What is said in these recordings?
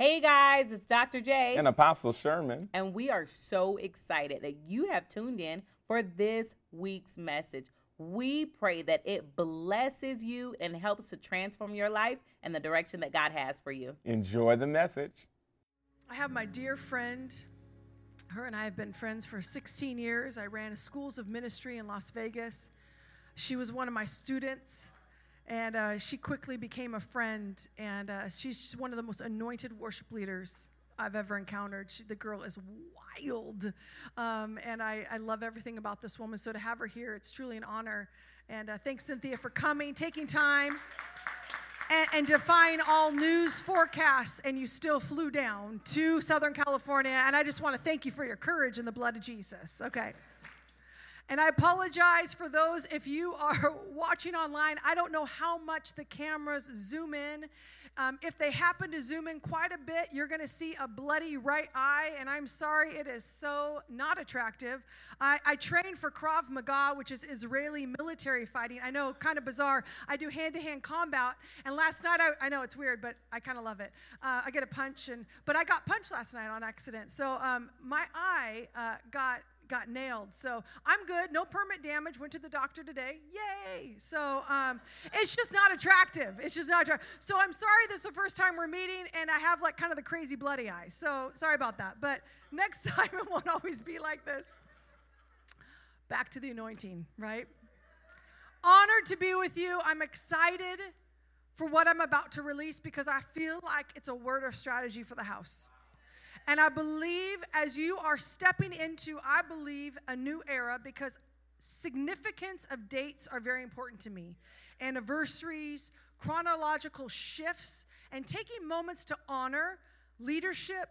Hey guys, it's Dr. J. And Apostle Sherman. And we are so excited that you have tuned in for this week's message. We pray that it blesses you and helps to transform your life and the direction that God has for you. Enjoy the message. I have my dear friend. Her and I have been friends for 16 years. I ran schools of ministry in Las Vegas. She was one of my students, and uh, she quickly became a friend. And uh, she's one of the most anointed worship leaders I've ever encountered. She, the girl is wild. Um, and I, I, love everything about this woman. So to have her here, it's truly an honor. And uh, thanks, Cynthia, for coming, taking time, and, and defying all news forecasts. And you still flew down to Southern California. And I just want to thank you for your courage in the blood of Jesus. Okay. And I apologize for those if you are watching online. I don't know how much the cameras zoom in um, if they happen to zoom in quite a bit, you're going to see a bloody right eye, and I'm sorry, it is so not attractive. I, I train for Krav Maga, which is Israeli military fighting. I know, kind of bizarre. I do hand to hand combat, and last night, I, I, know it's weird, but I kind of love it. Uh, I get a punch, and but I got punched last night on accident. So um, my eye uh, got got nailed. So I'm good. No permanent damage. Went to the doctor today. Yay. So um, it's just not attractive. It's just not attractive. So I'm sorry this is the first time we're meeting and I have like kind of the crazy bloody eyes. So sorry about that. But next time it won't always be like this. Back to the anointing, right? Honored to be with you. I'm excited for what I'm about to release because I feel like it's a word of strategy for the house. And I believe as you are stepping into, I believe, a new era because significance of dates are very important to me. Anniversaries, chronological shifts, and taking moments to honor leadership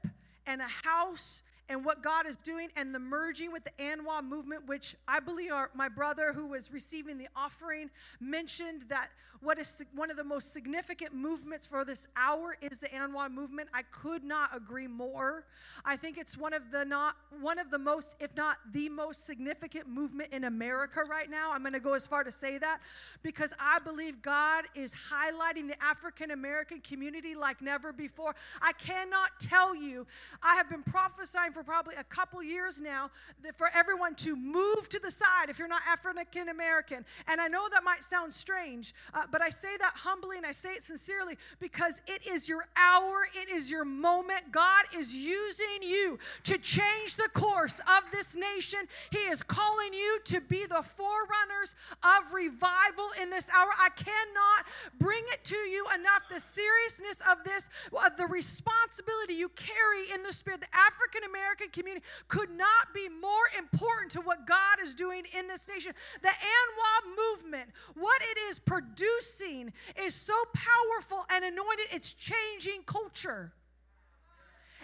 and a house and what God is doing and the merging with the Anwa movement, which I believe our, my brother who was receiving the offering mentioned that what is one of the most significant movements for this hour is the Anwa movement. I could not agree more. I think it's one of the not one of the most, if not the most significant movement in America right now. I'm going to go as far to say that because I believe God is highlighting the African American community like never before. I cannot tell you. I have been prophesying for probably a couple years now for everyone to move to the side if you're not African American. And I know that might sound strange, uh, but I say that humbly and I say it sincerely because it is your hour, it is your moment. God is using you to change the course of this nation. He is calling you to be the forerunners of revival in this hour. I cannot bring it to you enough the seriousness of this, of the responsibility you carry in the spirit. The African American community could not be more important to what God is doing in this nation. The Anwa movement, what it is producing, is so powerful and anointed, it's changing culture.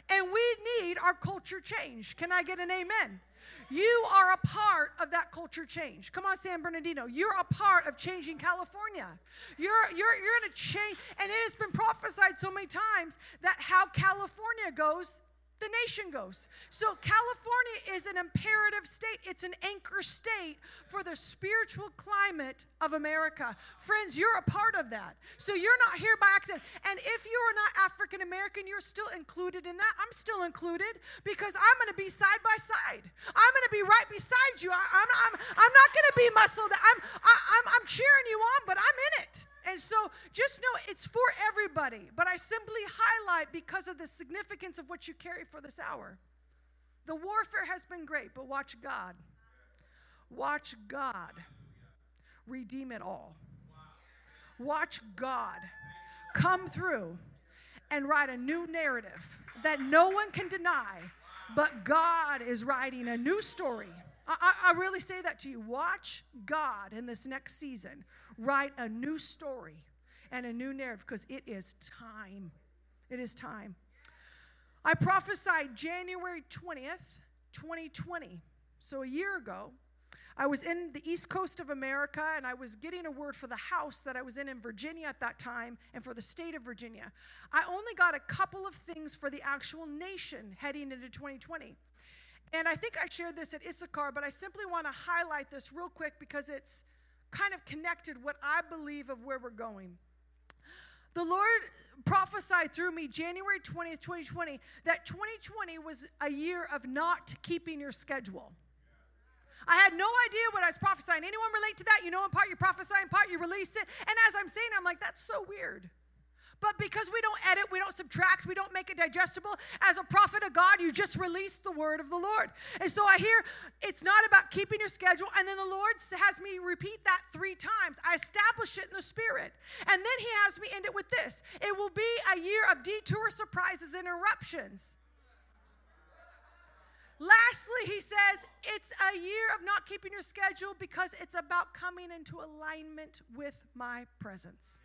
And we need our culture change. Can I get an amen? You are a part of that culture change. Come on, San Bernardino. You're a part of changing California. You're, you're, you're going to change. And it has been prophesied so many times that how California goes, the nation goes. So, California is an imperative state, it's an anchor state for the spiritual climate of America. Friends, you're a part of that. So, you're not here by accident. And if you are not African American, you're still included in that. I'm still included because I'm going to be side by side. I'm going to be right beside you. I, am I'm, I'm, I'm not going to be muscled. I'm, I, I'm, I'm cheering you on, but I'm in it. And so just know it's for everybody, but I simply highlight because of the significance of what you carry for this hour. The warfare has been great, but watch God. Watch God redeem it all. Watch God come through and write a new narrative that no one can deny, but God is writing a new story. I, I, really say that to you. Watch God in this next season write a new story and a new narrative because it is time. It is time. I prophesied January 20th, 2020. So a year ago, I was in the east coast of America and I was getting a word for the house that I was in in Virginia at that time and for the state of Virginia. I only got a couple of things for the actual nation heading into 2020. And I think I shared this at Issachar, but I simply want to highlight this real quick because it's kind of connected what I believe of where we're going. the Lord prophesied through me January 20th, 2020, that 2020 was a year of not keeping your schedule. I had no idea what I was prophesying. Anyone relate to that? You know, in part you prophesy, in part you released it. And as I'm saying, I'm like, that's so weird. But because we don't edit, we don't subtract, we don't make it digestible, as a prophet of God, you just release the word of the Lord. And so I hear it's not about keeping your schedule. And then the Lord has me repeat that three times. I establish it in the spirit. And then He has me end it with this it will be a year of detour, surprises, and interruptions. Lastly, he says it's a year of not keeping your schedule because it's about coming into alignment with my presence.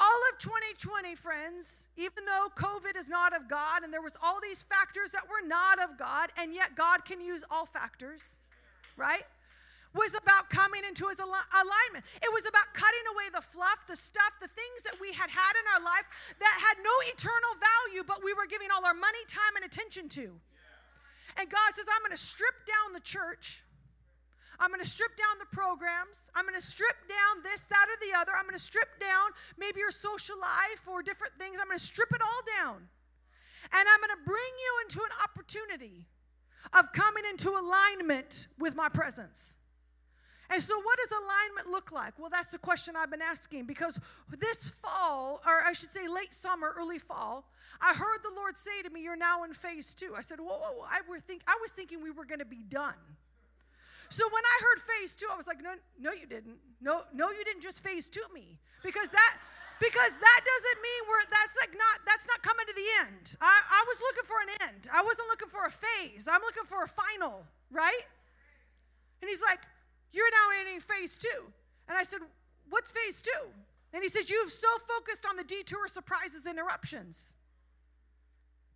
All of 2020, friends, even though COVID is not of God and there was all these factors that were not of God, and yet God can use all factors, right? Was about coming into his al- alignment. It was about cutting away the fluff, the stuff, the things that we had had in our life that had no eternal value, but we were giving all our money, time, and attention to. And God says, I'm going to strip down the church I'm going to strip down the programs. I'm going to strip down this, that, or the other. I'm going to strip down maybe your social life or different things. I'm going to strip it all down. And I'm going to bring you into an opportunity of coming into alignment with my presence. And so, what does alignment look like? Well, that's the question I've been asking because this fall, or I should say late summer, early fall, I heard the Lord say to me, You're now in phase two. I said, Whoa, whoa, whoa. I, were think, I was thinking we were going to be done. So when I heard phase two, I was like, no, no, you didn't. No, no, you didn't just phase two me. Because that because that doesn't mean we're that's like not that's not coming to the end. I, I was looking for an end. I wasn't looking for a phase. I'm looking for a final, right? And he's like, You're now in phase two. And I said, What's phase two? And he says, You've so focused on the detour, surprises, interruptions,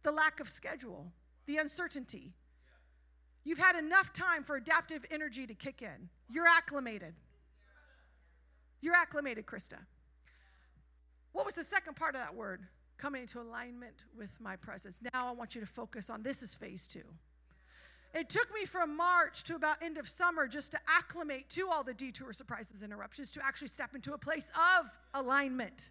the lack of schedule, the uncertainty, You've had enough time for adaptive energy to kick in. You're acclimated. You're acclimated, Krista. What was the second part of that word? Coming into alignment with my presence. Now I want you to focus on this is phase two. It took me from March to about end of summer just to acclimate to all the detour surprises and interruptions to actually step into a place of alignment.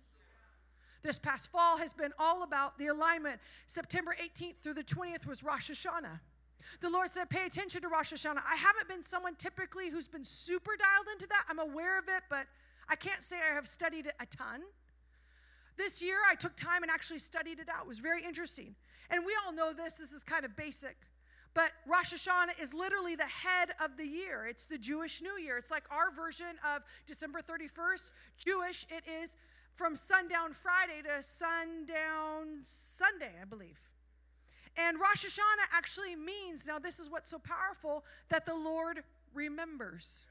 This past fall has been all about the alignment. September 18th through the 20th was Rosh Hashanah. The Lord said, pay attention to Rosh Hashanah. I haven't been someone typically who's been super dialed into that. I'm aware of it, but I can't say I have studied it a ton. This year, I took time and actually studied it out. It was very interesting. And we all know this, this is kind of basic. But Rosh Hashanah is literally the head of the year. It's the Jewish New Year. It's like our version of December 31st. Jewish, it is from sundown Friday to sundown Sunday, I believe. And Rosh Hashanah actually means, now this is what's so powerful, that the Lord remembers.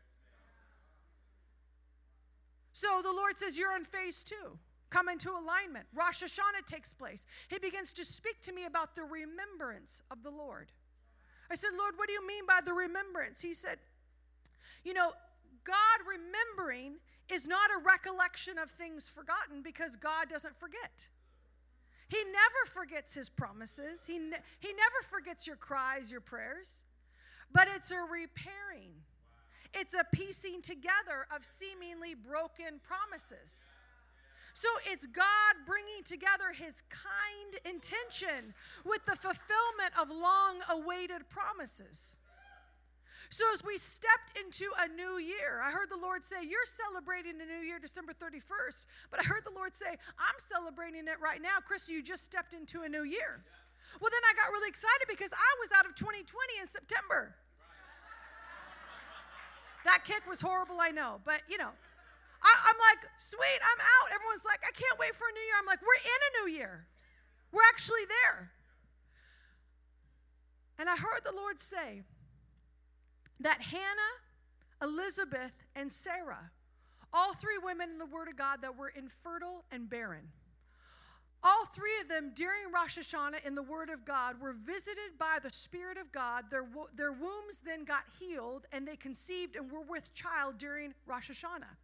So the Lord says, You're in phase two. Come into alignment. Rosh Hashanah takes place. He begins to speak to me about the remembrance of the Lord. I said, Lord, what do you mean by the remembrance? He said, You know, God remembering is not a recollection of things forgotten because God doesn't forget. He never forgets his promises. He, ne- he never forgets your cries, your prayers. But it's a repairing, it's a piecing together of seemingly broken promises. So it's God bringing together his kind intention with the fulfillment of long awaited promises. So, as we stepped into a new year, I heard the Lord say, You're celebrating a new year December 31st. But I heard the Lord say, I'm celebrating it right now. Chris, you just stepped into a new year. Well, then I got really excited because I was out of 2020 in September. That kick was horrible, I know, but you know. I, am like, sweet, I'm out. Everyone's like, I can't wait for a new year. I'm like, we're in a new year. We're actually there. And I heard the Lord say, that Hannah, Elizabeth, and Sarah, all three women in the Word of God that were infertile and barren, all three of them during Rosh Hashanah in the Word of God were visited by the Spirit of God. Their, their wombs then got healed and they conceived and were with child during Rosh Hashanah.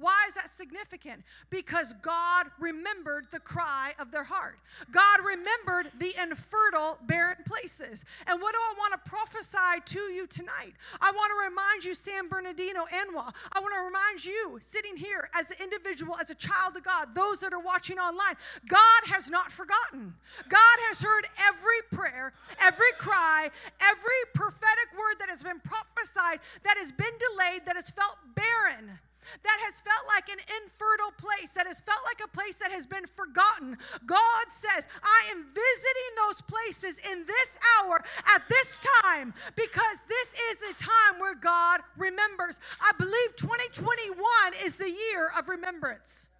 Why is that significant? Because God remembered the cry of their heart. God remembered the infertile, barren places. And what do I want to prophesy to you tonight? I want to remind you, San Bernardino, Anwa. I want to remind you, sitting here as an individual, as a child of God, those that are watching online, God has not forgotten. God has heard every prayer, every cry, every prophetic word that has been prophesied, that has been delayed, that has felt barren that has felt like an infertile place, that has felt like a place that has been forgotten. God says, I am visiting those places in this hour at this time because this is the time where God remembers. I believe 2021 is the year of remembrance.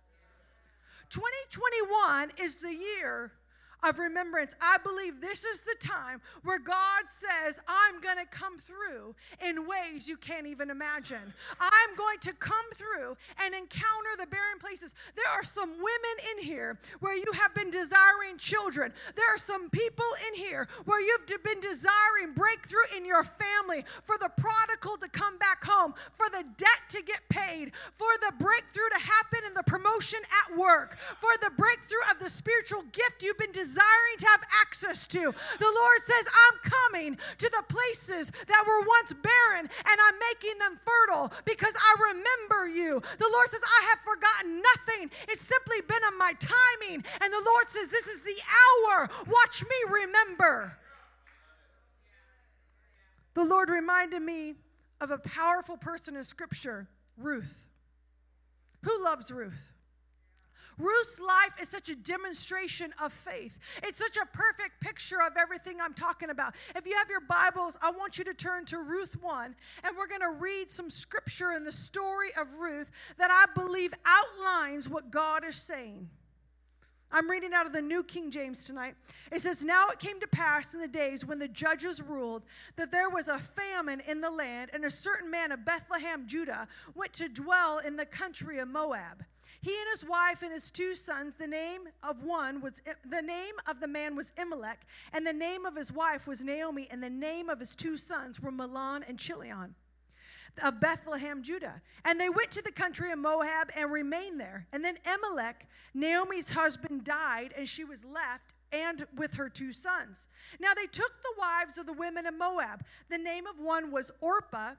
2021 is the year of remembrance. I believe this is the time where God says, I'm going to come through in ways you can't even imagine. I'm going to come through and encounter the barren places. There are some women in here where you have been desiring children. There are some people in here where you've been desiring breakthrough in your family, for the prodigal to come back home, for the debt to get paid, for the breakthrough to happen in the promotion at work, for the breakthrough of the spiritual gift you've been desiring desiring to have access to. The Lord says, I'm coming to the places that were once barren and I'm making them fertile because I remember you. The Lord says, I have forgotten nothing. It's simply been on my timing. And the Lord says, This is the hour. Watch me remember. The Lord reminded me of a powerful person in Scripture, Ruth. Who loves Ruth? Ruth's life is such a demonstration of faith. It's such a perfect picture of everything I'm talking about. If you have your Bibles, I want you to turn to Ruth 1, and we're going to read some scripture in the story of Ruth that I believe outlines what God is saying. I'm reading out of the New King James tonight. It says, Now it came to pass in the days when the judges ruled that there was a famine in the land, and a certain man of Bethlehem, Judah, went to dwell in the country of Moab. He and his wife and his two sons, the name of one was the name of the man was Elimelech, and the name of his wife was Naomi, and the name of his two sons were Mahlon and Chilion of Bethlehem, Judah. And they went to the country of Moab and remained there. And then Elimelech, Naomi's husband, died, and she was left and with her two sons. Now they took the wives of the women of Moab. The name of one was Orpah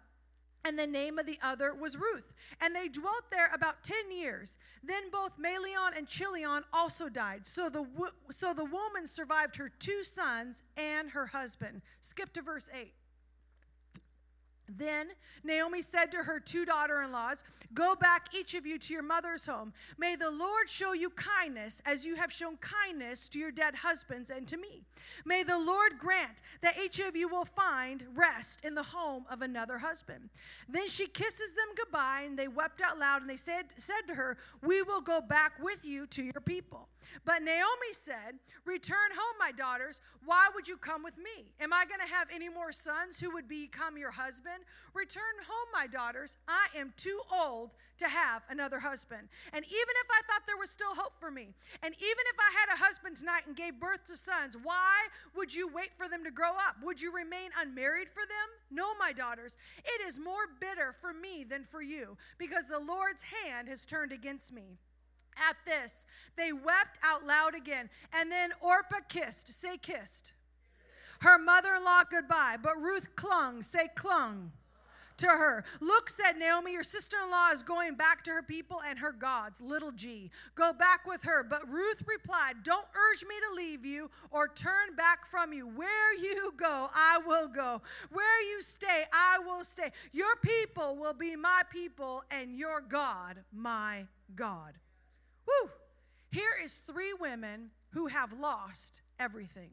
and the name of the other was Ruth. And they dwelt there about 10 years. Then both Mahlon and Chilion also died. So the, so the woman survived her two sons and her husband. Skip to verse 8. Then Naomi said to her two daughter in laws, Go back, each of you, to your mother's home. May the Lord show you kindness as you have shown kindness to your dead husbands and to me. May the Lord grant that each of you will find rest in the home of another husband. Then she kisses them goodbye, and they wept out loud, and they said, said to her, We will go back with you to your people. But Naomi said, Return home, my daughters. Why would you come with me? Am I going to have any more sons who would become your husband? Return home, my daughters. I am too old to have another husband. And even if I thought there was still hope for me, and even if I had a husband tonight and gave birth to sons, why would you wait for them to grow up? Would you remain unmarried for them? No, my daughters. It is more bitter for me than for you, because the Lord's hand has turned against me. At this, they wept out loud again. And then Orpah kissed. Say, kissed. Her mother in law goodbye. But Ruth clung. Say, clung to her. Look, said Naomi, your sister in law is going back to her people and her gods, little g. Go back with her. But Ruth replied, Don't urge me to leave you or turn back from you. Where you go, I will go. Where you stay, I will stay. Your people will be my people, and your God, my God. Woo! Here is three women who have lost everything.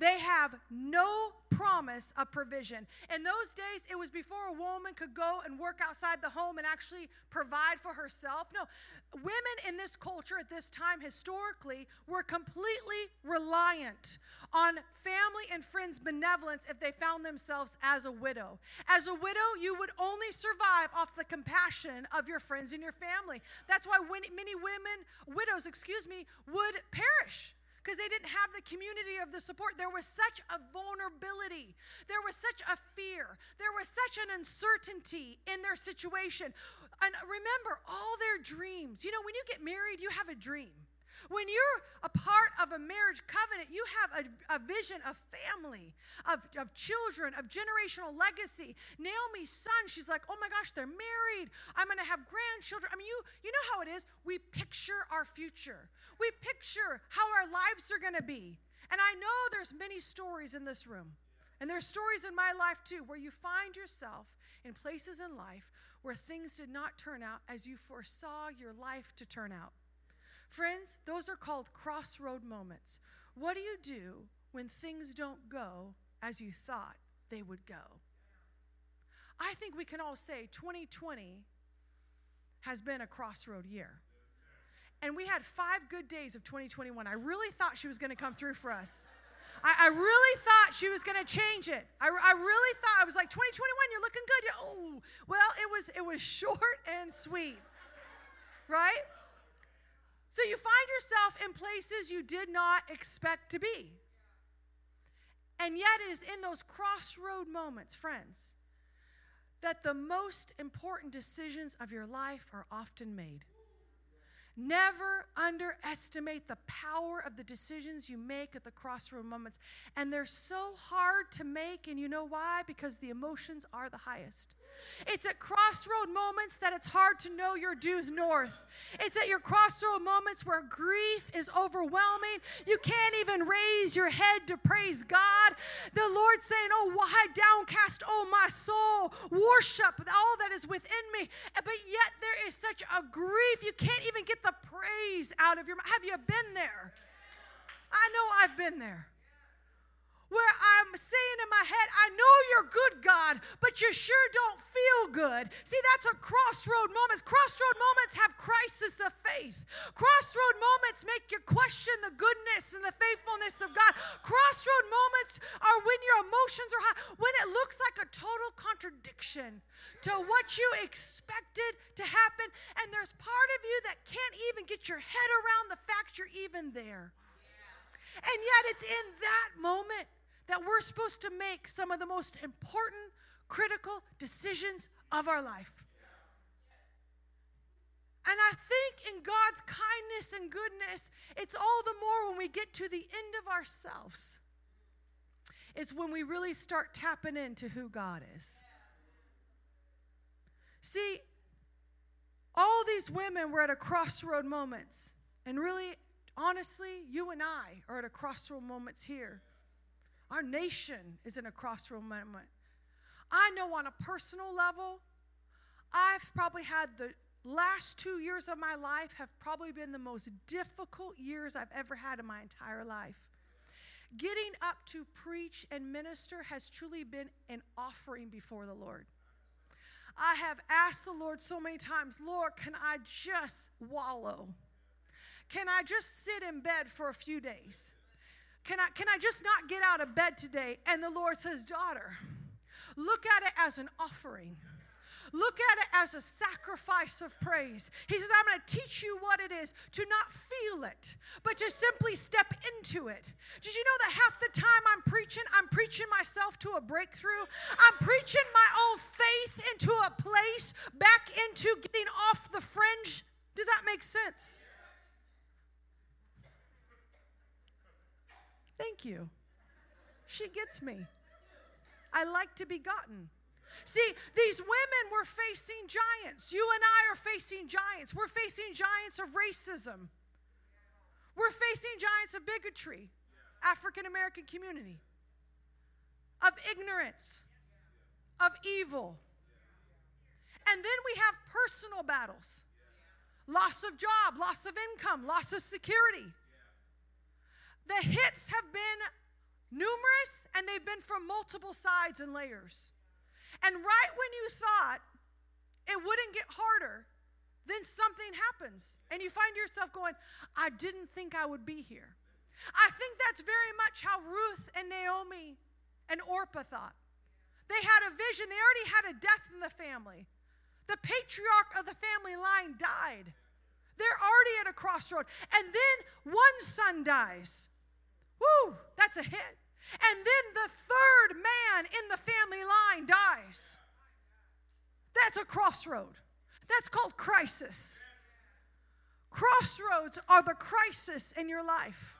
They have no promise of provision. In those days, it was before a woman could go and work outside the home and actually provide for herself. No, women in this culture at this time historically were completely reliant on family and friends' benevolence if they found themselves as a widow. As a widow, you would only survive off the compassion of your friends and your family. That's why many women, widows, excuse me, would perish because they didn't have the community of the support. There was such a vulnerability, there was such a fear, there was such an uncertainty in their situation. And remember all their dreams. You know, when you get married, you have a dream. When you're a part of a marriage covenant, you have a, a vision of family, of, of children, of generational legacy. Naomi's son, she's like, oh my gosh, they're married. I'm going to have grandchildren. I mean, you, you know how it is. We picture our future, we picture how our lives are going to be. And I know there's many stories in this room. And there's stories in my life too where you find yourself in places in life where things did not turn out as you foresaw your life to turn out. Friends, those are called crossroad moments. What do you do when things don't go as you thought they would go? I think we can all say 2020 has been a crossroad year. And we had five good days of 2021. I really thought she was going to come through for us. I, I, really thought she was going to change it. I, I, really thought I was like 2021. You're looking good. Oh, well, it was it was short and sweet, right? So you find yourself in places you did not expect to be. And yet, it is in those crossroad moments, friends, that the most important decisions of your life are often made. Never underestimate the power of the decisions you make at the crossroad moments. And they're so hard to make, and you know why? Because the emotions are the highest. It's at crossroad moments that it's hard to know your due north. It's at your crossroad moments where grief is overwhelming. You can't even raise your head to praise God. The Lord saying, Oh, why downcast, oh my soul, worship all that is within me. But yet there is such a grief, you can't even get the praise out of your mouth. Have you been there? I know I've been there where I'm saying in my head, I know you're good, God, but you sure don't feel good. See, that's a crossroad moments. Crossroad moments have crisis of faith. Crossroad moments make you question the goodness and the faithfulness of God. Crossroad moments are when your emotions are high, when it looks like a total contradiction to what you expected to happen. And there's part of you that can't even get your head around the fact you're even there. And yet, it's in that moment that we're supposed to make some of the most important, critical decisions of our life. And I think in God's kindness and goodness, it's all the more when we get to the end of ourselves. It's when we really start tapping into who God is. See, all these women were at a crossroad moments. And really, honestly, you and I are at a crossroad moments here. Our nation is in a crossroad moment. I know on a personal level, I've probably had the last two years of my life have probably been the most difficult years I've ever had in my entire life. Getting up to preach and minister has truly been an offering before the Lord. I have asked the Lord so many times, Lord, can I just wallow? Can I just sit in bed for a few days? Can I, can I just not get out of bed today? And the Lord says, Daughter, look at it as an offering. Look at it as a sacrifice of praise. He says, I'm going to teach you what it is to not feel it, but to simply step into it. Did you know that half the time I'm preaching, I'm preaching myself to a breakthrough? I'm preaching my own faith into a place, back into getting off the fringe. Does that make sense? Thank you. She gets me. I like to be gotten. See, these women were facing giants. You and I are facing giants. We're facing giants of racism. We're facing giants of bigotry, African American community, of ignorance, of evil. And then we have personal battles loss of job, loss of income, loss of security. The hits have been numerous and they've been from multiple sides and layers. And right when you thought it wouldn't get harder, then something happens and you find yourself going, I didn't think I would be here. I think that's very much how Ruth and Naomi and Orpah thought. They had a vision, they already had a death in the family. The patriarch of the family line died. They're already at a crossroad. And then one son dies. Woo, that's a hit. And then the third man in the family line dies. That's a crossroad. That's called crisis. Crossroads are the crisis in your life.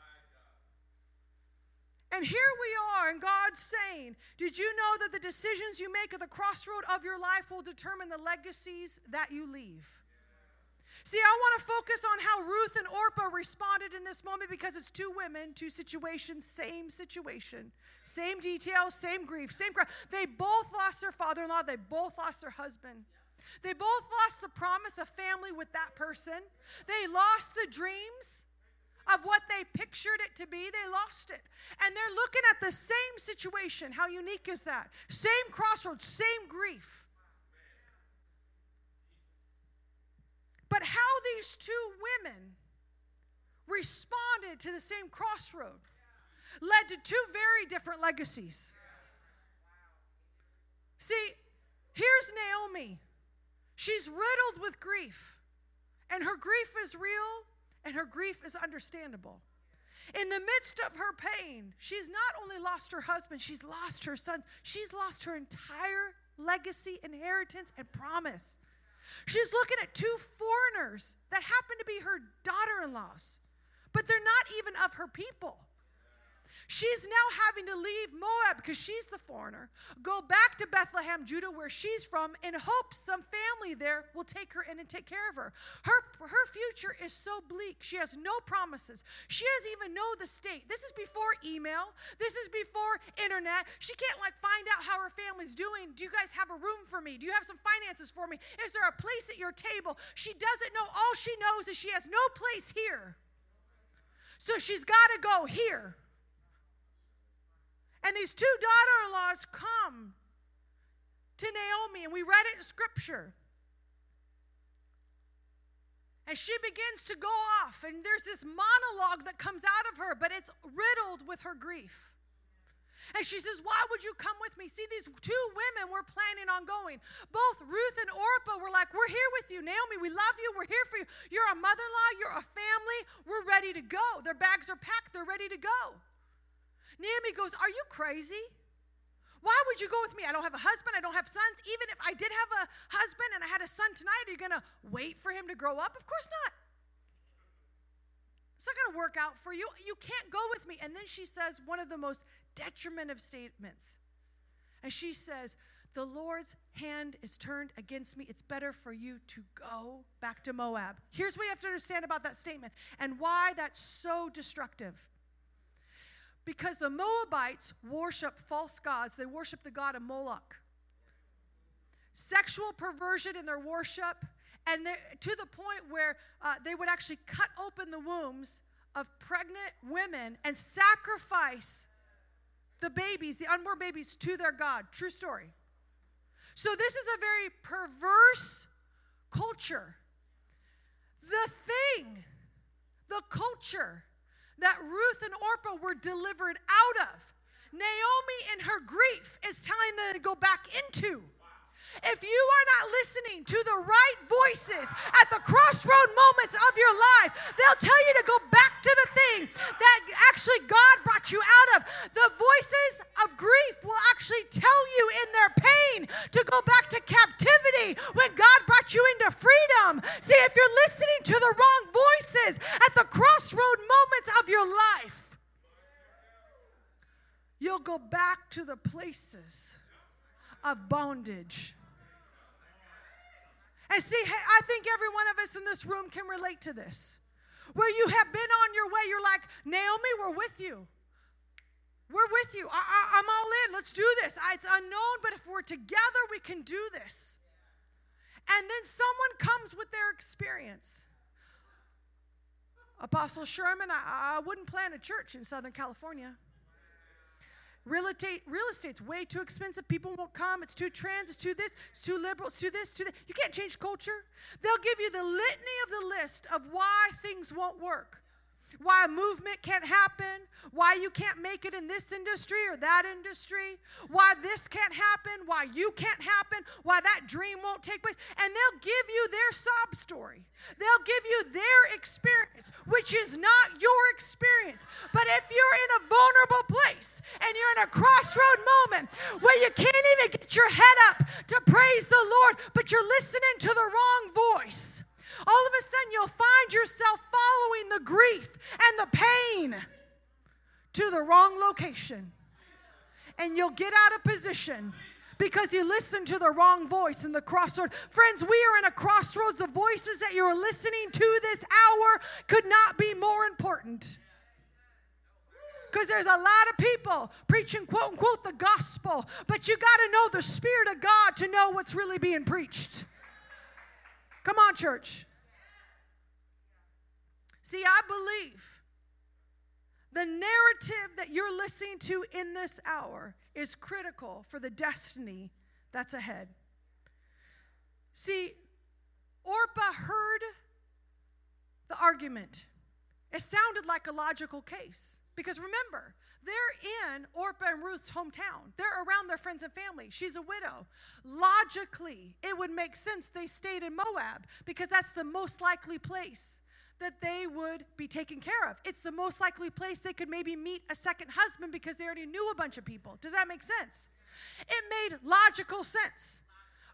And here we are, and God's saying, Did you know that the decisions you make at the crossroad of your life will determine the legacies that you leave? See, I want to focus on how Ruth and Orpah responded in this moment because it's two women, two situations, same situation, same details, same grief, same cry. They both lost their father in law, they both lost their husband. They both lost the promise of family with that person. They lost the dreams of what they pictured it to be. They lost it. And they're looking at the same situation. How unique is that? Same crossroads, same grief. But how these two women responded to the same crossroad led to two very different legacies. See, here's Naomi. She's riddled with grief, and her grief is real and her grief is understandable. In the midst of her pain, she's not only lost her husband, she's lost her sons, she's lost her entire legacy, inheritance, and promise. She's looking at two foreigners that happen to be her daughter in laws, but they're not even of her people. She's now having to leave Moab because she's the foreigner, go back to Bethlehem, Judah, where she's from, in hopes some family there will take her in and take care of her. Her, her future is so bleak. She has no promises. She doesn't even know the state. This is before email, this is before internet. She can't like find out how her family's doing. Do you guys have a room for me? Do you have some finances for me? Is there a place at your table? She doesn't know. All she knows is she has no place here. So she's got to go here. And these two daughter in laws come to Naomi, and we read it in scripture. And she begins to go off, and there's this monologue that comes out of her, but it's riddled with her grief. And she says, Why would you come with me? See, these two women were planning on going. Both Ruth and Orpah were like, We're here with you. Naomi, we love you. We're here for you. You're a mother in law. You're a family. We're ready to go. Their bags are packed. They're ready to go. Naomi goes, Are you crazy? Why would you go with me? I don't have a husband. I don't have sons. Even if I did have a husband and I had a son tonight, are you going to wait for him to grow up? Of course not. It's not going to work out for you. You can't go with me. And then she says one of the most detriment of statements. And she says, The Lord's hand is turned against me. It's better for you to go back to Moab. Here's what you have to understand about that statement and why that's so destructive. Because the Moabites worship false gods, they worship the god of Moloch. Sexual perversion in their worship, and to the point where uh, they would actually cut open the wombs of pregnant women and sacrifice the babies, the unborn babies, to their God. True story. So, this is a very perverse culture. The thing, the culture that Ruth and Orpah were delivered out of. Naomi, in her grief, is telling them to go back into. If you are not listening to the right voices at the crossroad moments of your life, they'll tell you to go back to the thing that actually God brought you out of. The voices of grief will actually tell you in their pain to go back to captivity when God brought you into freedom. See, if you're listening to the wrong voices at the crossroad moments of your life, you'll go back to the places of bondage. And see, I think every one of us in this room can relate to this. Where you have been on your way, you're like, Naomi, we're with you. We're with you. I, am all in. Let's do this. It's unknown, but if we're together, we can do this. And then someone comes with their experience. Apostle Sherman, I, I wouldn't plant a church in Southern California. Real estate, real estate's way too expensive. People won't come. It's too trans. It's too this. It's too liberal. It's too this. Too that. You can't change culture. They'll give you the litany of the list of why things won't work. Why a movement can't happen, why you can't make it in this industry or that industry, why this can't happen, why you can't happen, why that dream won't take place. And they'll give you their sob story. They'll give you their experience, which is not your experience. But if you're in a vulnerable place and you're in a crossroad moment where you can't even get your head up to praise the Lord, but you're listening to the wrong voice, all of a sudden you'll find yourself following the grief and the pain to the wrong location. And you'll get out of position because you listened to the wrong voice in the crossroad. Friends, we are in a crossroads. The voices that you're listening to this hour could not be more important. Because there's a lot of people preaching, quote unquote, the gospel, but you got to know the Spirit of God to know what's really being preached. Come on, church. See, I believe the narrative that you're listening to in this hour is critical for the destiny that's ahead. See, Orpah heard the argument. It sounded like a logical case. Because remember, they're in Orpah and Ruth's hometown. They're around their friends and family. She's a widow. Logically, it would make sense they stayed in Moab because that's the most likely place that they would be taken care of. It's the most likely place they could maybe meet a second husband because they already knew a bunch of people. Does that make sense? It made logical sense.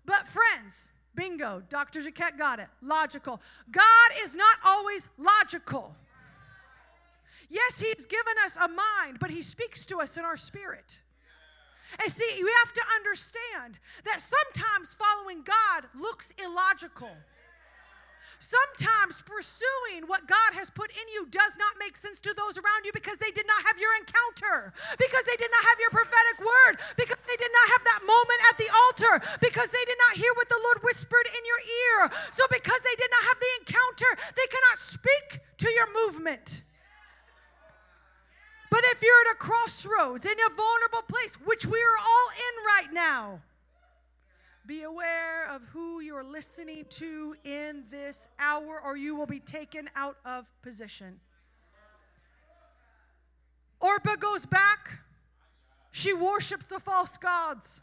But, friends, bingo, Dr. Jaquette got it. Logical. God is not always logical. Yes, He's given us a mind, but He speaks to us in our spirit. And see, you have to understand that sometimes following God looks illogical. Sometimes pursuing what God has put in you does not make sense to those around you because they did not have your encounter, because they did not have your prophetic word, because they did not have that moment at the altar, because they did not hear what the Lord whispered in your ear. So, because they did not have the encounter, they cannot speak to your movement. But if you're at a crossroads in a vulnerable place, which we are all in right now, be aware of who you're listening to in this hour, or you will be taken out of position. Orpah goes back. She worships the false gods.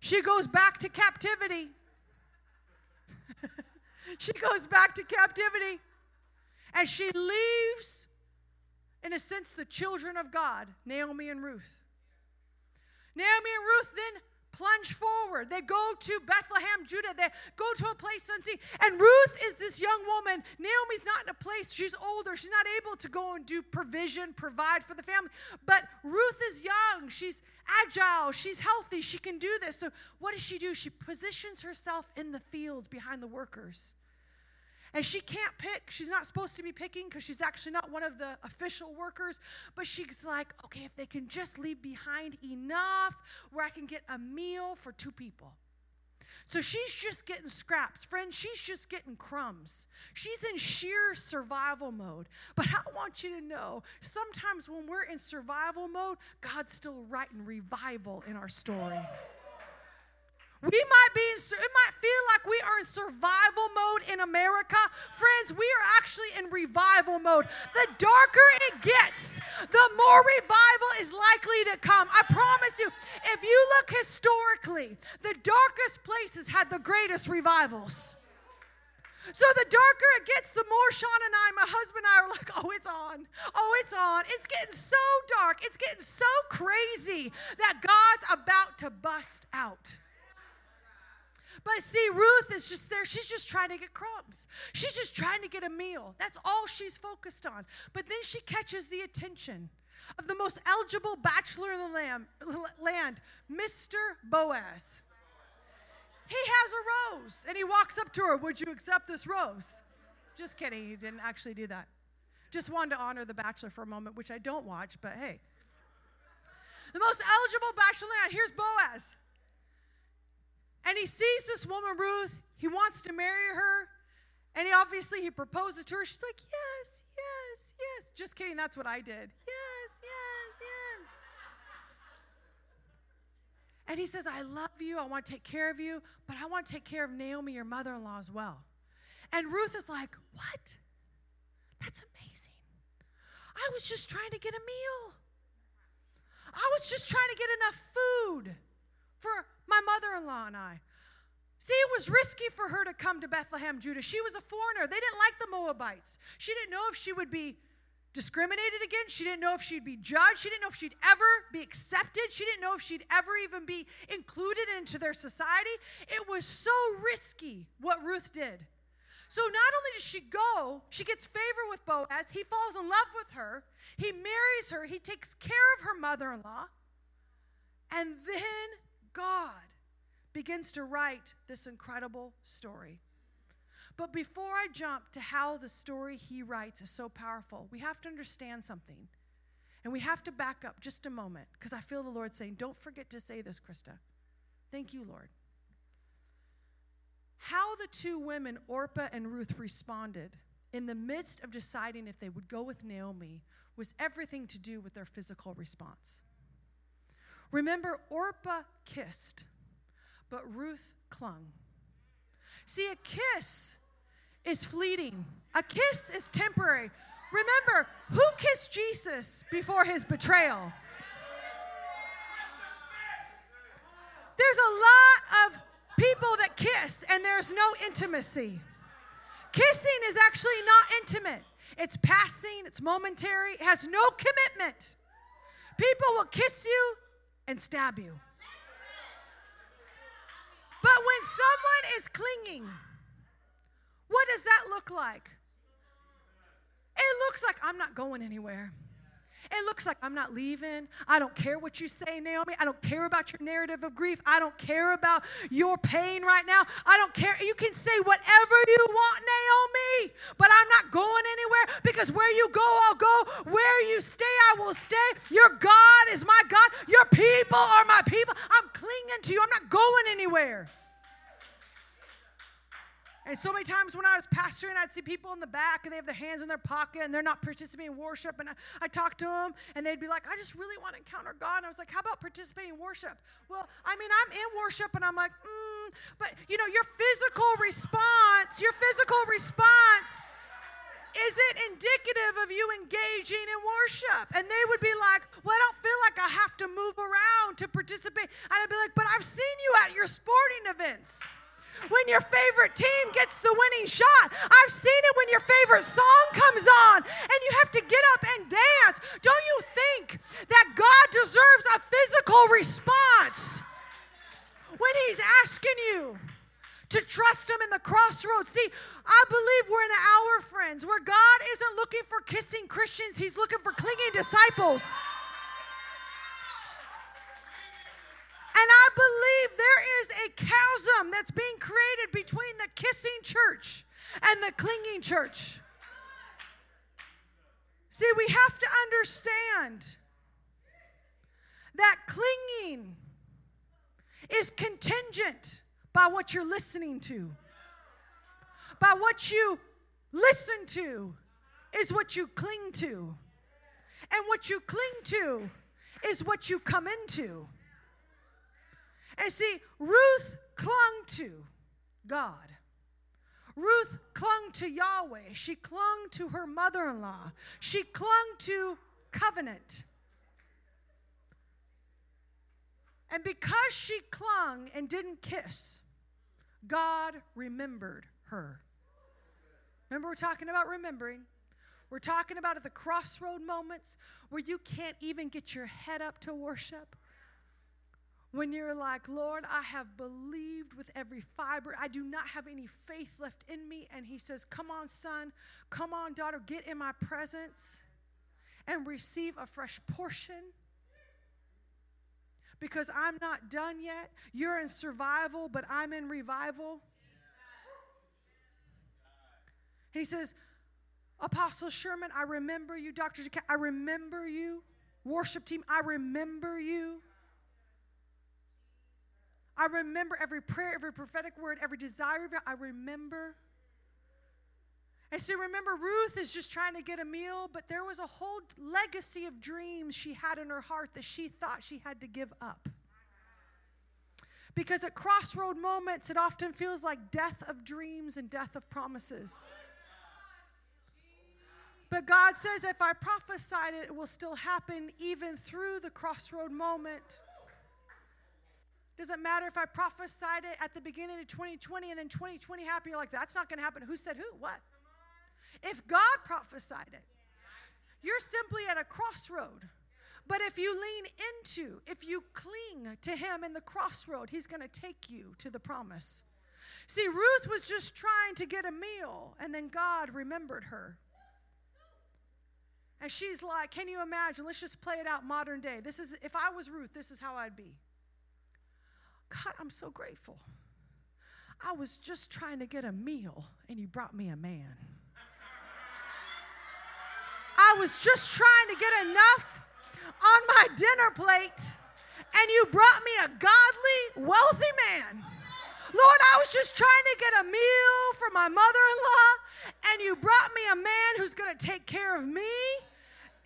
She goes back to captivity. she goes back to captivity. And she leaves, in a sense, the children of God, Naomi and Ruth. Naomi and Ruth They go to Bethlehem, Judah. They go to a place unseen. And Ruth is this young woman. Naomi's not in a place, she's older. She's not able to go and do provision, provide for the family. But Ruth is young. She's agile. She's healthy. She can do this. So what does she do? She positions herself in the fields behind the workers. And she can't pick. She's not supposed to be picking because she's actually not one of the official workers. But she's like, okay, if they can just leave behind enough where I can get a meal for two people. So she's just getting scraps. Friends, she's just getting crumbs. She's in sheer survival mode. But I want you to know sometimes when we're in survival mode, God's still writing revival in our story. We might be, in, it might feel like we are in survival mode in America. Friends, we are actually in revival mode. The darker it gets, the more revival is likely to come. I promise you, if you look historically, the darkest places had the greatest revivals. So the darker it gets, the more Sean and I, my husband and I, are like, oh, it's on. Oh, it's on. It's getting so dark. It's getting so crazy that God's about to bust out. But see, Ruth is just there. She's just trying to get crumbs. She's just trying to get a meal. That's all she's focused on. But then she catches the attention of the most eligible bachelor in the land, Mr. Boaz. He has a rose and he walks up to her. Would you accept this rose? Just kidding. He didn't actually do that. Just wanted to honor the bachelor for a moment, which I don't watch, but hey. The most eligible bachelor land. Here's Boaz. And he sees this woman, Ruth. He wants to marry her. And he obviously he proposes to her. She's like, yes, yes, yes. Just kidding, that's what I did. Yes, yes, yes. And he says, I love you. I want to take care of you, but I want to take care of Naomi, your mother in law, as well. And Ruth is like, What? That's amazing. I was just trying to get a meal. I was just trying to get enough food for my mother in law and I. See, it was risky for her to come to Bethlehem, Judah. She was a foreigner. They didn't like the Moabites. She didn't know if she would be discriminated against. She didn't know if she'd be judged. She didn't know if she'd ever be accepted. She didn't know if she'd ever even be included into their society. It was so risky what Ruth did. So not only does she go, she gets favor with Boaz. He falls in love with her. He marries her. He takes care of her mother in law. And then God begins to write this incredible story. But before I jump to how the story he writes is so powerful, we have to understand something. And we have to back up just a moment because I feel the Lord saying, Don't forget to say this, Krista. Thank you, Lord. How the two women, Orpah and Ruth, responded in the midst of deciding if they would go with Naomi was everything to do with their physical response. Remember, Orpah kissed, but Ruth clung. See, a kiss is fleeting, a kiss is temporary. Remember, who kissed Jesus before his betrayal? There's a lot of people that kiss and there's no intimacy. Kissing is actually not intimate, it's passing, it's momentary, it has no commitment. People will kiss you and stab you. But when someone is clinging, what does that look like? It looks like I'm not going anywhere. It looks like I'm not leaving. I don't care what you say, Naomi. I don't care about your narrative of grief. I don't care about your pain right now. I don't care. You can say whatever you want, Naomi, but I'm not going anywhere because where you go, I'll go. Where you stay, I will stay. Your God is my God. Your people are my people. I'm clinging to you. I'm not going anywhere. And so many times when I was pastoring, I'd see people in the back and they have their hands in their pocket and they're not participating in worship. And I, I talk to them and they'd be like, I just really want to encounter God. And I was like, How about participating in worship? Well, I mean, I'm in worship and I'm like, mm, but you know, your physical response, your physical response is it indicative of you engaging in worship? And they would be like, Well, I don't feel like I have to move around to participate. And I'd be like, But I've seen you at your sporting events when your favorite team gets the winning shot. I've seen it when your favorite song comes on and you have to get up and dance. Don't you think that God deserves a physical response when He's asking you? To trust him in the crossroads. See, I believe we're in an hour, friends, where God isn't looking for kissing Christians, He's looking for clinging disciples. And I believe there is a chasm that's being created between the kissing church and the clinging church. See, we have to understand that clinging is contingent by what you're listening to. By what you listen to is what you cling to. And what you cling to is what you come into. And see, Ruth clung to God. Ruth clung to Yahweh. She clung to her mother in law. She clung to covenant. And because she clung and didn't kiss, God remembered her. Remember, we're talking about remembering. We're talking about at the crossroad moments where you can't even get your head up to worship when you're like, Lord, I have believed with every fiber. I do not have any faith left in me. And He says, Come on, son. Come on, daughter. Get in my presence and receive a fresh portion. Because I'm not done yet. You're in survival, but I'm in revival. And He says, Apostle Sherman, I remember you. Dr. I remember you. Worship team, I remember you. I remember every prayer, every prophetic word, every desire of. I remember. And so remember, Ruth is just trying to get a meal, but there was a whole legacy of dreams she had in her heart that she thought she had to give up. Because at crossroad moments, it often feels like death of dreams and death of promises. But God says, if I prophesied it, it will still happen even through the crossroad moment. Doesn't matter if I prophesied it at the beginning of 2020 and then 2020 happened. You're like, that's not going to happen. Who said who? What? If God prophesied it, you're simply at a crossroad. But if you lean into, if you cling to Him in the crossroad, He's going to take you to the promise. See, Ruth was just trying to get a meal, and then God remembered her. And she's like, Can you imagine? Let's just play it out modern day. This is, if I was Ruth, this is how I'd be. God, I'm so grateful. I was just trying to get a meal, and you brought me a man. I was just trying to get enough on my dinner plate, and you brought me a godly, wealthy man. Lord, I was just trying to get a meal for my mother in law, and you brought me a man who's going to take care of me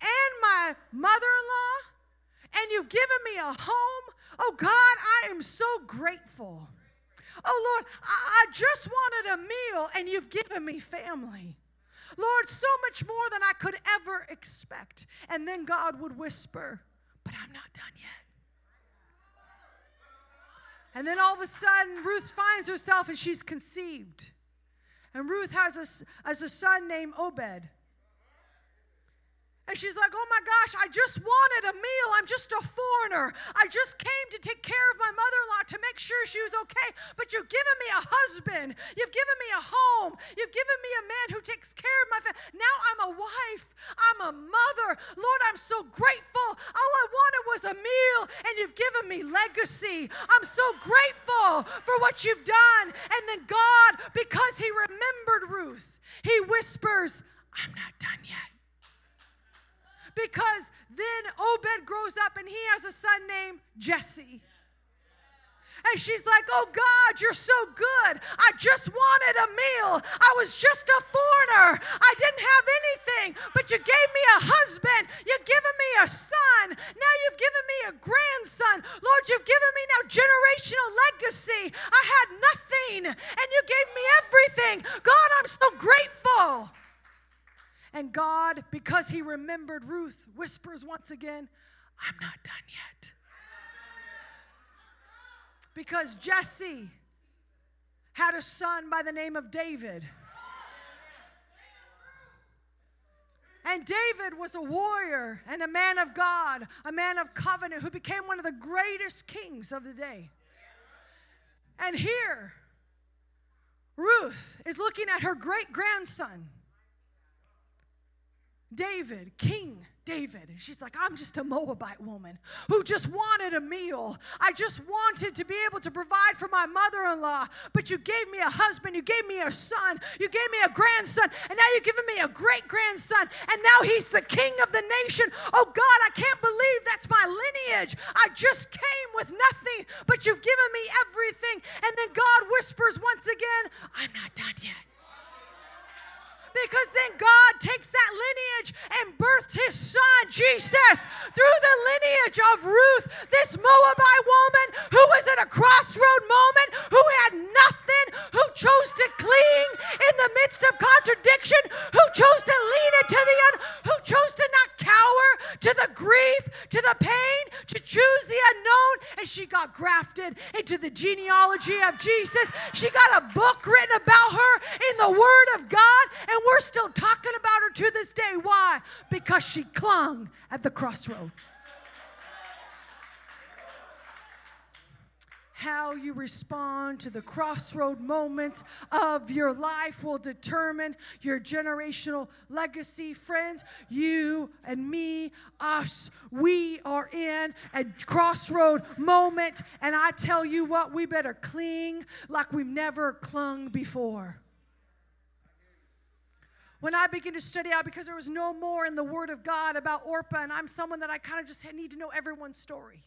and my mother in law, and you've given me a home. Oh, God, I am so grateful. Oh, Lord, I, I just wanted a meal, and you've given me family. Lord, so much more than I could ever expect. And then God would whisper, But I'm not done yet. And then all of a sudden, Ruth finds herself and she's conceived. And Ruth has a, has a son named Obed. And she's like, oh my gosh, I just wanted a meal. I'm just a foreigner. I just came to take care of my mother in law to make sure she was okay. But you've given me a husband. You've given me a home. You've given me a man who takes care of my family. Now I'm a wife. I'm a mother. Lord, I'm so grateful. All I wanted was a meal, and you've given me legacy. I'm so grateful for what you've done. And then God, because He remembered Ruth, He whispers, I'm not done yet because then Obed grows up and he has a son named Jesse. And she's like, Oh God, you're so good. I just wanted a meal. I was just a foreigner. I didn't have anything, but you gave me a husband. You've given me a son. Now you've given me a grandson. Lord, you've given me now generational legacy. I had nothing, and you gave me everything. God, I'm so grateful. And God, because he remembered Ruth, whispers once again, I'm not done yet. Because Jesse had a son by the name of David. And David was a warrior and a man of God, a man of covenant who became one of the greatest kings of the day. And here, Ruth is looking at her great grandson David, King David. And she's like, I'm just a Moabite woman who just wanted a meal. I just wanted to be able to provide for my mother in law. But you gave me a husband, you gave me a son, you gave me a grandson, and now you're giving me a great grandson. And now he's the king of the nation. Oh God, I can't believe that's my lineage. I just came with nothing, but you've given me everything. And then God whispers once again, I'm not done yet because then God takes that lineage and birthed his son, Jesus, through the lineage of Ruth, this Moabite woman who was at a crossroad moment, who had nothing, who chose to cling in the midst of contradiction, who chose to lean into the end, who chose to not cower to the grief, to the pain, to choose the unknown. And she got grafted into the genealogy of Jesus. She got a book written about her in the Word of God. And we're still talking about her to this day. Why? Because she clung at the crossroad. How you respond to the crossroad moments of your life will determine your generational legacy. Friends, you and me, us, we are in a crossroad moment. And I tell you what, we better cling like we've never clung before when I began to study out because there was no more in the Word of God about Orpah, and I'm someone that I kind of just need to know everyone's story.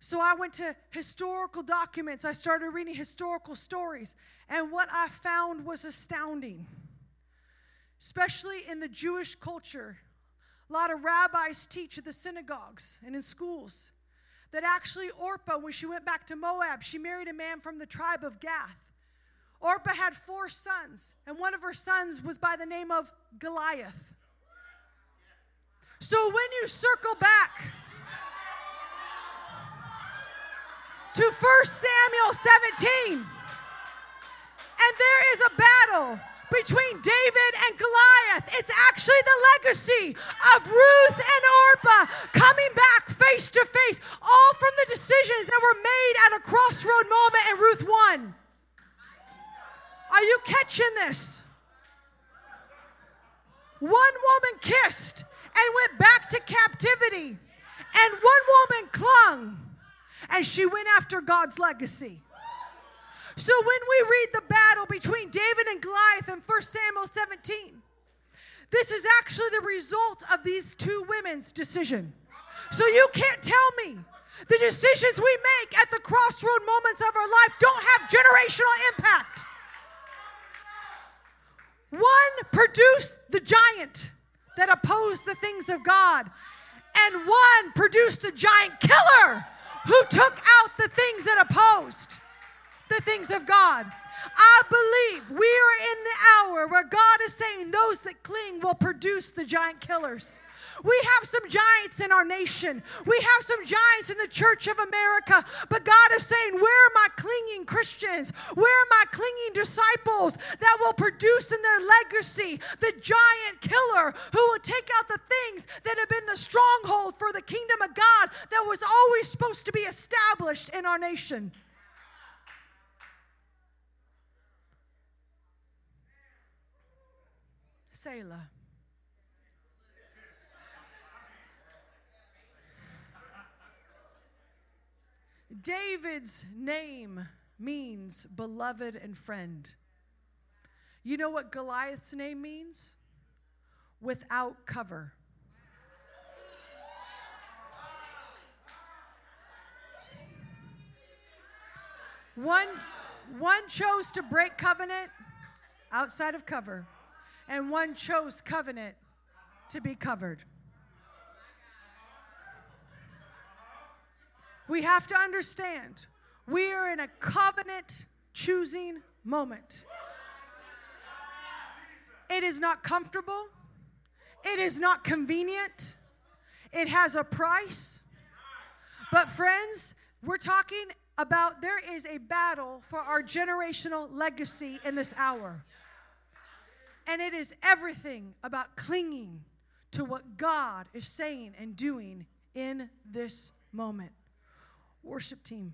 So I went to historical documents. I started reading historical stories, and what I found was astounding. Especially in the Jewish culture, a lot of rabbis teach at the synagogues and in schools that actually Orpah, when she went back to Moab, she married a man from the tribe of Gath. Orpah had four sons, and one of her sons was by the name of Goliath. So when you circle back to 1 Samuel 17, and there is a battle between David and Goliath. It's actually the legacy of Ruth and Orpah coming back face to face, all from the decisions that were made at a crossroad moment in Ruth 1. Are you catching this? One woman kissed and went back to captivity, and one woman clung and she went after God's legacy. So when we read the battle between David and Goliath in 1 Samuel 17, this is actually the result of these two women's decision. So you can't tell me the decisions we make at the crossroad moments of our life don't have generational impact. One produced the giant that opposed the things of God, and one produced the giant killer who took out the things that opposed the things of God. I believe we are in the hour where God is saying those that cling will produce the giant killers. We have some giants in our nation. We have some giants in the church of America. But God is saying, Where are my clinging Christians? Where are my clinging disciples that will produce in their legacy the giant killer who will take out the things that have been the stronghold for the kingdom of God that was always supposed to be established in our nation? Selah. David's name means beloved and friend. You know what Goliath's name means? Without cover. One, one chose to break covenant outside of cover and one chose covenant to be covered. We have to understand we are in a covenant choosing moment. It is not comfortable, it is not convenient, it has a price. But, friends, we're talking about there is a battle for our generational legacy in this hour. And it is everything about clinging to what God is saying and doing in this moment. Worship team.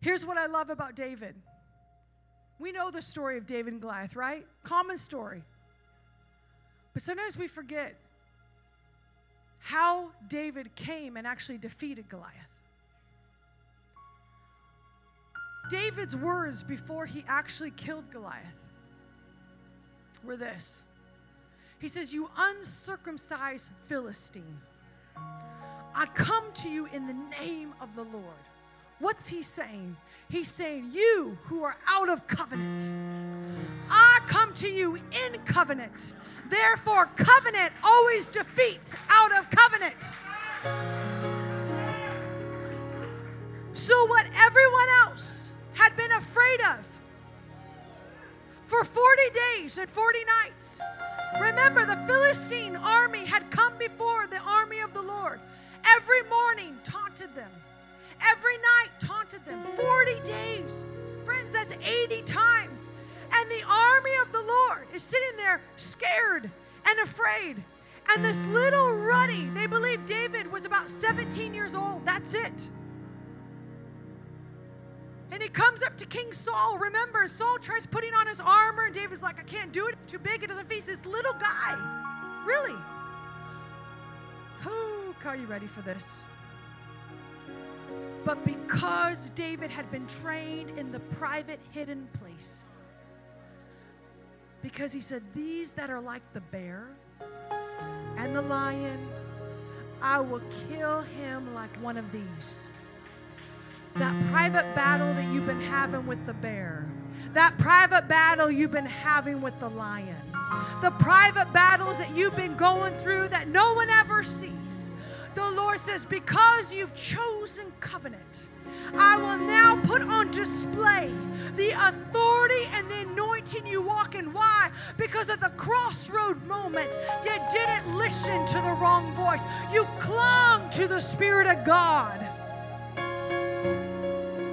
Here's what I love about David. We know the story of David and Goliath, right? Common story. But sometimes we forget how David came and actually defeated Goliath. David's words before he actually killed Goliath were this He says, You uncircumcised Philistine, I come to you in the name of the Lord. What's he saying? He's saying, You who are out of covenant, I come to you in covenant. Therefore, covenant always defeats out of covenant. So, what everyone else had been afraid of, for 40 days and 40 nights. Remember, the Philistine army had come before the army of the Lord. Every morning taunted them, every night taunted them. 40 days. Friends, that's 80 times. And the army of the Lord is sitting there scared and afraid. And this little ruddy, they believe David was about 17 years old. That's it. And he comes up to King Saul. Remember, Saul tries putting on his armor, and David's like, I can't do it. Too big. It doesn't face this little guy. Really? Are you ready for this? But because David had been trained in the private, hidden place, because he said, These that are like the bear and the lion, I will kill him like one of these that private battle that you've been having with the bear, that private battle you've been having with the lion, the private battles that you've been going through that no one ever sees. The Lord says, Because you've chosen covenant, I will now put on display the authority and the anointing you walk in. Why? Because at the crossroad moment, you didn't listen to the wrong voice, you clung to the Spirit of God.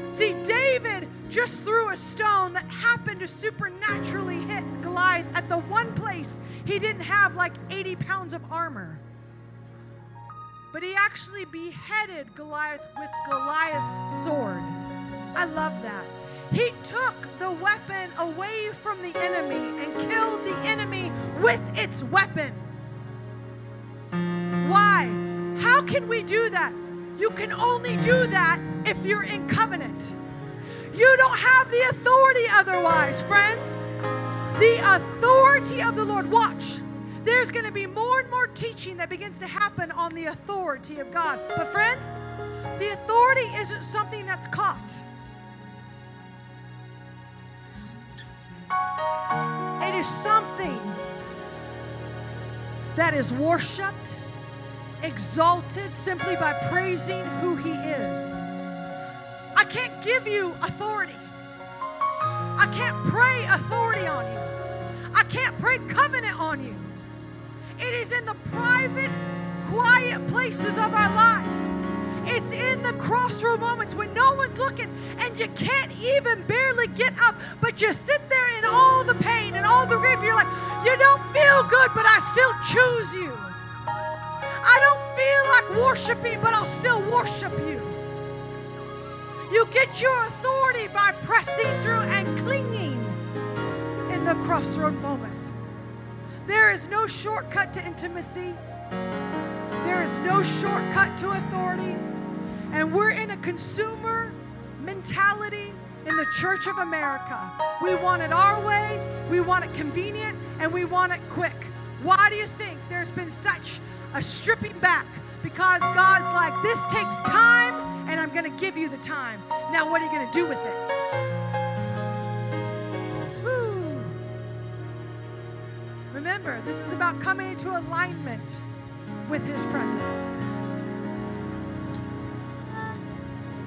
See, David just threw a stone that happened to supernaturally hit Goliath at the one place he didn't have like 80 pounds of armor. But he actually beheaded Goliath with Goliath's sword. I love that. He took the weapon away from the enemy and killed the enemy with its weapon. Why? How can we do that? You can only do that if you're in covenant. You don't have the authority otherwise, friends. The authority of the Lord. Watch. There's going to be more and more teaching that begins to happen on the authority of God. But, friends, the authority isn't something that's caught, it is something that is worshiped, exalted simply by praising who He is. I can't give you authority. I can't pray authority on you. I can't pray covenant on you. It is in the private, quiet places of our life. It's in the crossroad moments when no one's looking and you can't even barely get up, but you sit there in all the pain and all the grief. You're like, you don't feel good, but I still choose you. I don't feel like worshiping, but I'll still worship you. You get your authority by pressing through and clinging in the crossroad moments. There is no shortcut to intimacy. There is no shortcut to authority. And we're in a consumer mentality in the Church of America. We want it our way, we want it convenient, and we want it quick. Why do you think there's been such a stripping back? Because God's like, this takes time, and I'm going to give you the time. Now, what are you going to do with it? This is about coming into alignment with His presence.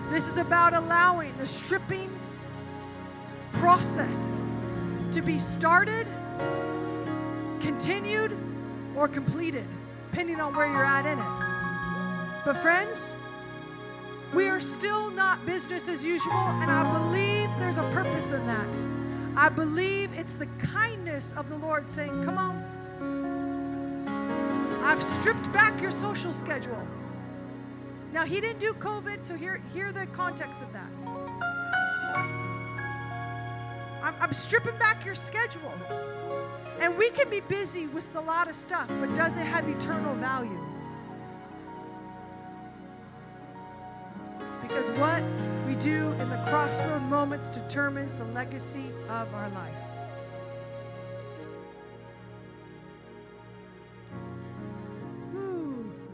This is about allowing the stripping process to be started, continued, or completed, depending on where you're at in it. But, friends, we are still not business as usual, and I believe there's a purpose in that. I believe it's the kindness of the Lord saying, Come on. I've stripped back your social schedule. Now, he didn't do COVID, so hear, hear the context of that. I'm, I'm stripping back your schedule. And we can be busy with a lot of stuff, but does it have eternal value? Because what we do in the crossroad moments determines the legacy of our lives.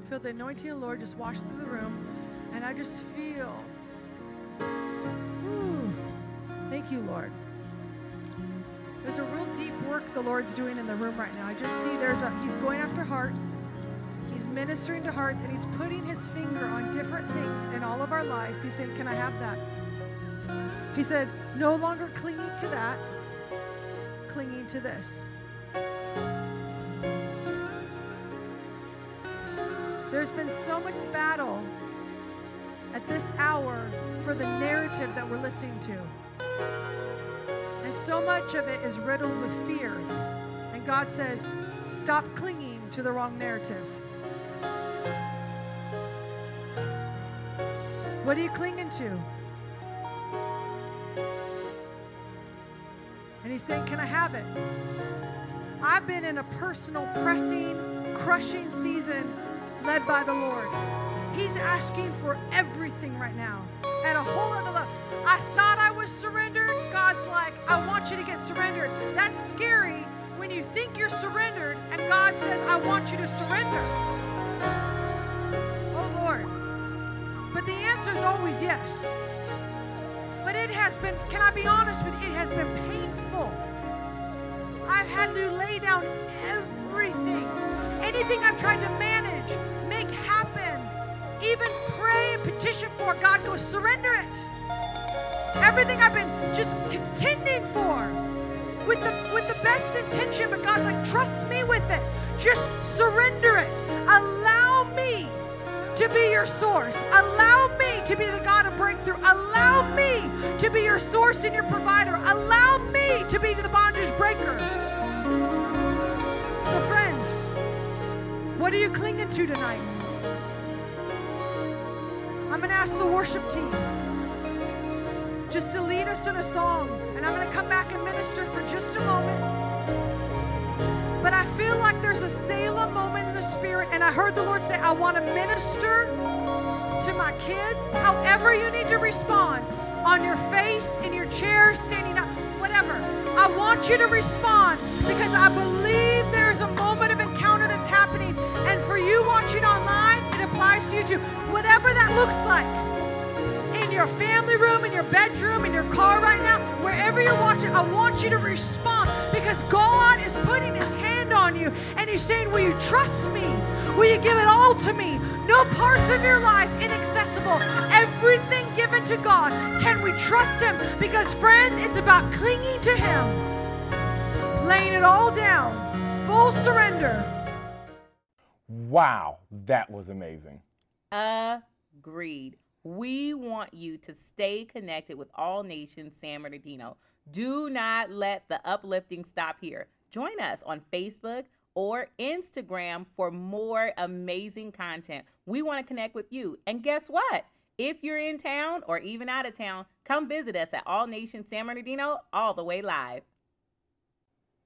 Feel the anointing of the Lord just wash through the room, and I just feel. Ooh, thank you, Lord. There's a real deep work the Lord's doing in the room right now. I just see there's a He's going after hearts. He's ministering to hearts and he's putting his finger on different things in all of our lives. He's saying, Can I have that? He said, No longer clinging to that, clinging to this. There's been so much battle at this hour for the narrative that we're listening to. And so much of it is riddled with fear. And God says, Stop clinging to the wrong narrative. What are you clinging to? And he's saying, Can I have it? I've been in a personal, pressing, crushing season led by the Lord. He's asking for everything right now at a whole other level. I thought I was surrendered. God's like, I want you to get surrendered. That's scary when you think you're surrendered and God says, I want you to surrender. Oh, Lord. But the answer is always yes. But it has been, can I be honest with you? It has been painful. I've had to lay down everything. Anything I've tried to manage, petitioned for, God goes, surrender it. Everything I've been just contending for with the with the best intention, but God's like, trust me with it. Just surrender it. Allow me to be your source. Allow me to be the God of breakthrough. Allow me to be your source and your provider. Allow me to be the bondage breaker. So, friends, what are you clinging to tonight? I'm going to ask the worship team just to lead us in a song, and I'm going to come back and minister for just a moment. But I feel like there's a Selah moment in the spirit, and I heard the Lord say, I want to minister to my kids. However, you need to respond on your face, in your chair, standing up, whatever. I want you to respond because I believe there's a moment of encounter that's happening. And for you watching online, to you too. Whatever that looks like in your family room, in your bedroom, in your car right now, wherever you're watching, I want you to respond because God is putting His hand on you and He's saying, Will you trust me? Will you give it all to me? No parts of your life inaccessible. Everything given to God. Can we trust Him? Because, friends, it's about clinging to Him, laying it all down, full surrender. Wow, that was amazing. Agreed. We want you to stay connected with All Nations San Bernardino. Do not let the uplifting stop here. Join us on Facebook or Instagram for more amazing content. We want to connect with you. And guess what? If you're in town or even out of town, come visit us at All Nations San Bernardino all the way live.